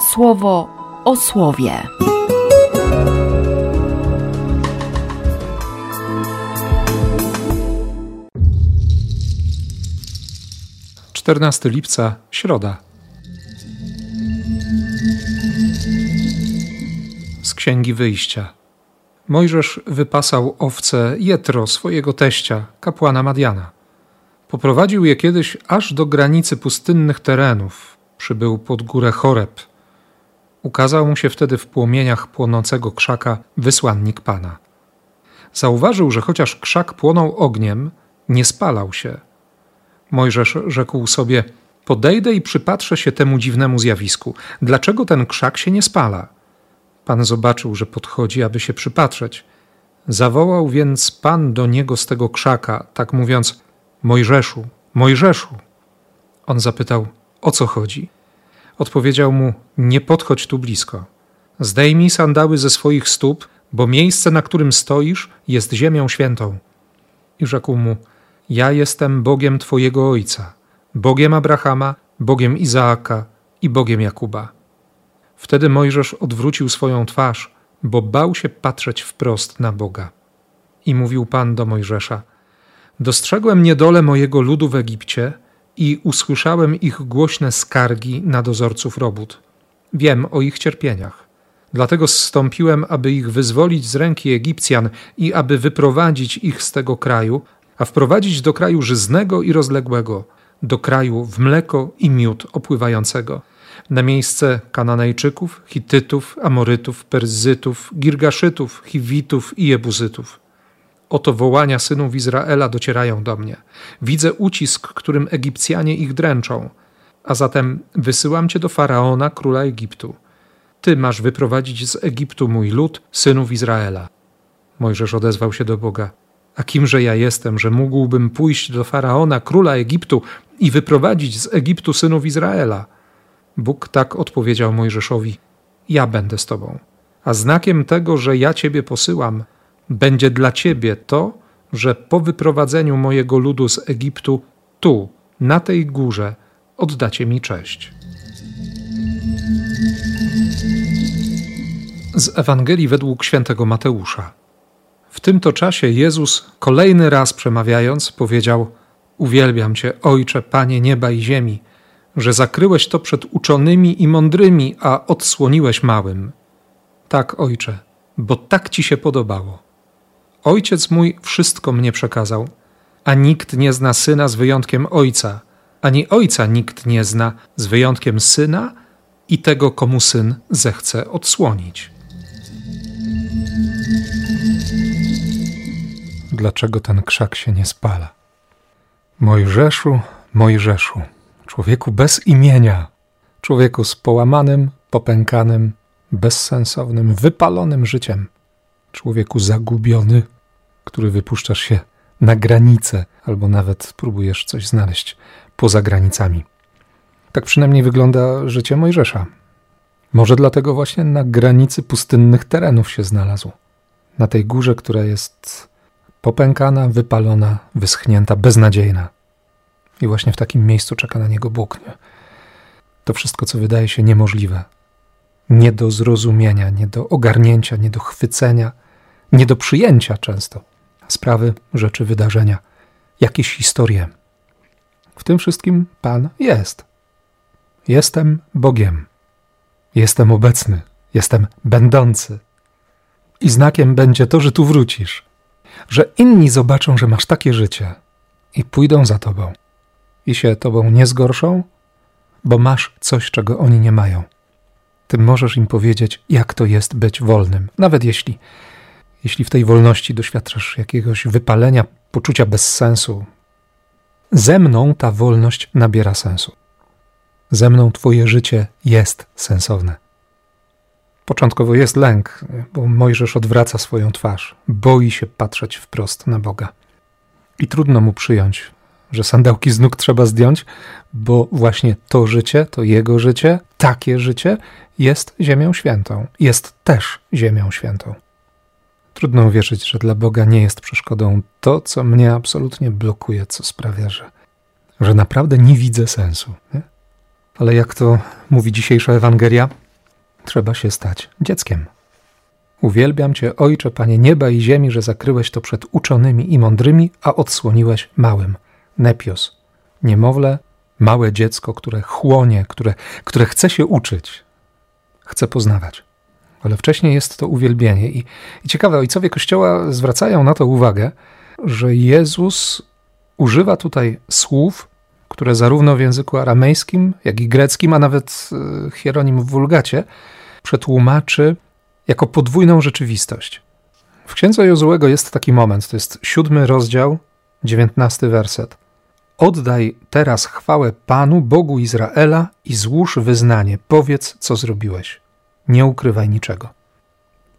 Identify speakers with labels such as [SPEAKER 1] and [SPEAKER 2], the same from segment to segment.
[SPEAKER 1] słowo o słowie.
[SPEAKER 2] 14 lipca, środa. Z Księgi Wyjścia. Mojżesz wypasał owce Jetro, swojego teścia, kapłana Madiana. Poprowadził je kiedyś aż do granicy pustynnych terenów. Przybył pod górę Choreb. Ukazał mu się wtedy w płomieniach płonącego krzaka wysłannik Pana. Zauważył, że chociaż krzak płonął ogniem, nie spalał się – Mojżesz rzekł sobie: Podejdę i przypatrzę się temu dziwnemu zjawisku. Dlaczego ten krzak się nie spala? Pan zobaczył, że podchodzi, aby się przypatrzeć. Zawołał więc Pan do niego z tego krzaka, tak mówiąc: Mojżeszu, Mojżeszu. On zapytał: O co chodzi? Odpowiedział mu: Nie podchodź tu blisko. Zdejmij sandały ze swoich stóp, bo miejsce, na którym stoisz, jest ziemią świętą. I rzekł mu: ja jestem Bogiem Twojego ojca, Bogiem Abrahama, Bogiem Izaaka i Bogiem Jakuba. Wtedy Mojżesz odwrócił swoją twarz, bo bał się patrzeć wprost na Boga. I mówił Pan do Mojżesza: Dostrzegłem niedolę mojego ludu w Egipcie i usłyszałem ich głośne skargi na dozorców robót. Wiem o ich cierpieniach. Dlatego zstąpiłem, aby ich wyzwolić z ręki Egipcjan i aby wyprowadzić ich z tego kraju, a wprowadzić do kraju żyznego i rozległego, do kraju w mleko i miód opływającego, na miejsce Kananejczyków, Hitytów, Amorytów, Perzytów, Girgaszytów, Hiwitów i Jebuzytów. Oto wołania synów Izraela docierają do mnie. Widzę ucisk, którym Egipcjanie ich dręczą. A zatem wysyłam cię do faraona, króla Egiptu. Ty masz wyprowadzić z Egiptu mój lud, synów Izraela. Mojżesz odezwał się do Boga. A kimże ja jestem, że mógłbym pójść do faraona, króla Egiptu i wyprowadzić z Egiptu synów Izraela? Bóg tak odpowiedział Mojżeszowi: Ja będę z tobą. A znakiem tego, że ja ciebie posyłam, będzie dla ciebie to, że po wyprowadzeniu mojego ludu z Egiptu, tu, na tej górze, oddacie mi cześć. Z Ewangelii według świętego Mateusza. W tym to czasie Jezus, kolejny raz przemawiając, powiedział: Uwielbiam Cię, Ojcze, Panie nieba i ziemi, że zakryłeś to przed uczonymi i mądrymi, a odsłoniłeś małym. Tak, Ojcze, bo tak Ci się podobało. Ojciec mój wszystko mnie przekazał, a nikt nie zna syna z wyjątkiem ojca, ani ojca nikt nie zna z wyjątkiem syna i tego, komu syn zechce odsłonić. dlaczego ten krzak się nie spala. Mojżeszu, Mojżeszu, człowieku bez imienia, człowieku z połamanym, popękanym, bezsensownym, wypalonym życiem, człowieku zagubiony, który wypuszczasz się na granicę albo nawet próbujesz coś znaleźć poza granicami. Tak przynajmniej wygląda życie Mojżesza. Może dlatego właśnie na granicy pustynnych terenów się znalazł. Na tej górze, która jest popękana, wypalona, wyschnięta, beznadziejna. I właśnie w takim miejscu czeka na niego Bóg. Nie? To wszystko, co wydaje się niemożliwe, nie do zrozumienia, nie do ogarnięcia, nie do chwycenia, nie do przyjęcia często. Sprawy, rzeczy, wydarzenia, jakieś historie. W tym wszystkim Pan jest. Jestem Bogiem. Jestem obecny. Jestem będący. I znakiem będzie to, że tu wrócisz że inni zobaczą, że masz takie życie i pójdą za tobą i się tobą nie zgorszą, bo masz coś, czego oni nie mają. Ty możesz im powiedzieć, jak to jest być wolnym, nawet jeśli, jeśli w tej wolności doświadczasz jakiegoś wypalenia, poczucia bezsensu. Ze mną ta wolność nabiera sensu. Ze mną Twoje życie jest sensowne. Początkowo jest lęk, bo Mojżesz odwraca swoją twarz, boi się patrzeć wprost na Boga. I trudno mu przyjąć, że sandałki z nóg trzeba zdjąć, bo właśnie to życie, to jego życie, takie życie jest ziemią świętą, jest też ziemią świętą. Trudno uwierzyć, że dla Boga nie jest przeszkodą to, co mnie absolutnie blokuje, co sprawia, że, że naprawdę nie widzę sensu. Nie? Ale jak to mówi dzisiejsza Ewangelia, trzeba się stać dzieckiem. Uwielbiam Cię, Ojcze, Panie nieba i ziemi, że zakryłeś to przed uczonymi i mądrymi, a odsłoniłeś małym. Nepios, niemowlę, małe dziecko, które chłonie, które, które chce się uczyć, chce poznawać. Ale wcześniej jest to uwielbienie. I, I ciekawe, ojcowie Kościoła zwracają na to uwagę, że Jezus używa tutaj słów, które zarówno w języku aramejskim, jak i greckim, a nawet e, Hieronim w Wulgacie przetłumaczy jako podwójną rzeczywistość. W księdze Jozułego jest taki moment, to jest siódmy rozdział, dziewiętnasty werset. Oddaj teraz chwałę Panu, Bogu Izraela i złóż wyznanie. Powiedz, co zrobiłeś. Nie ukrywaj niczego.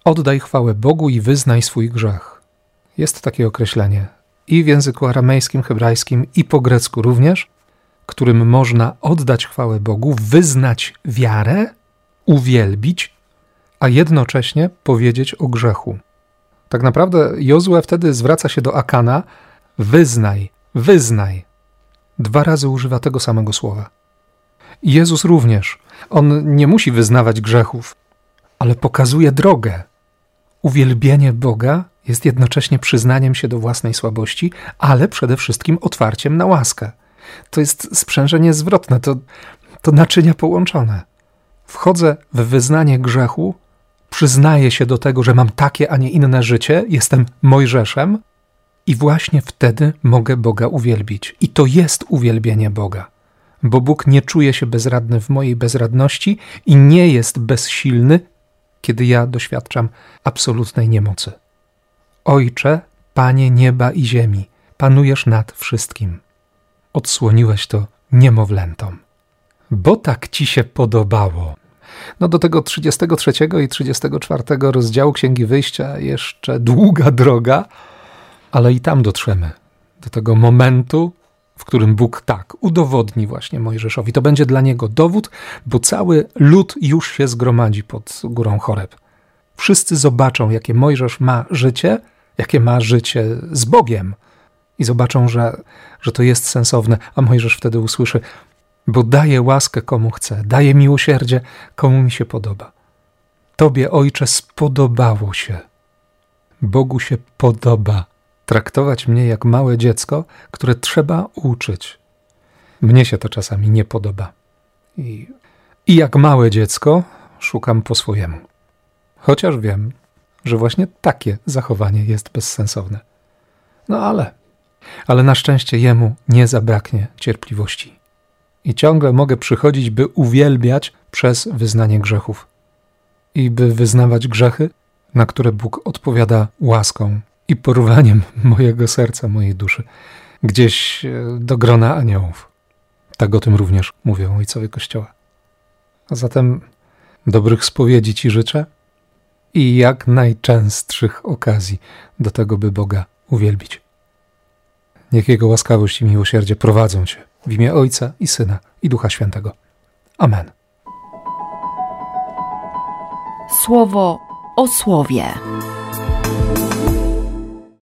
[SPEAKER 2] Oddaj chwałę Bogu i wyznaj swój grzech. Jest takie określenie i w języku aramejskim, hebrajskim, i po grecku również, którym można oddać chwałę Bogu, wyznać wiarę, uwielbić, a jednocześnie powiedzieć o grzechu. Tak naprawdę Jozue wtedy zwraca się do Akana: wyznaj, wyznaj. Dwa razy używa tego samego słowa. Jezus również. On nie musi wyznawać grzechów, ale pokazuje drogę. Uwielbienie Boga jest jednocześnie przyznaniem się do własnej słabości, ale przede wszystkim otwarciem na łaskę. To jest sprzężenie zwrotne, to, to naczynia połączone. Wchodzę w wyznanie grzechu, przyznaję się do tego, że mam takie, a nie inne życie, jestem Mojżeszem, i właśnie wtedy mogę Boga uwielbić. I to jest uwielbienie Boga, bo Bóg nie czuje się bezradny w mojej bezradności i nie jest bezsilny, kiedy ja doświadczam absolutnej niemocy. Ojcze, Panie nieba i ziemi, panujesz nad wszystkim. Odsłoniłeś to niemowlętom. Bo tak ci się podobało. No do tego 33 i 34 rozdziału Księgi Wyjścia jeszcze długa droga, ale i tam dotrzemy do tego momentu, w którym Bóg tak udowodni właśnie Mojżeszowi. To będzie dla niego dowód, bo cały lud już się zgromadzi pod górą Choreb. Wszyscy zobaczą, jakie Mojżesz ma życie, jakie ma życie z Bogiem. I zobaczą, że, że to jest sensowne, a Mojżesz wtedy usłyszy: Bo daje łaskę komu chce, daje miłosierdzie komu mi się podoba. Tobie, ojcze, spodobało się. Bogu się podoba traktować mnie jak małe dziecko, które trzeba uczyć. Mnie się to czasami nie podoba. I, i jak małe dziecko szukam po swojemu. Chociaż wiem, że właśnie takie zachowanie jest bezsensowne. No ale, ale na szczęście jemu nie zabraknie cierpliwości. I ciągle mogę przychodzić, by uwielbiać przez wyznanie grzechów. I by wyznawać grzechy, na które Bóg odpowiada łaską i porwaniem mojego serca, mojej duszy, gdzieś e, do grona aniołów. Tak o tym również mówią ojcowie Kościoła. A zatem dobrych spowiedzi Ci życzę i jak najczęstszych okazji do tego, by Boga uwielbić. Niech Jego łaskawość i miłosierdzie prowadzą Cię w imię Ojca i Syna i Ducha Świętego. Amen.
[SPEAKER 1] Słowo o słowie.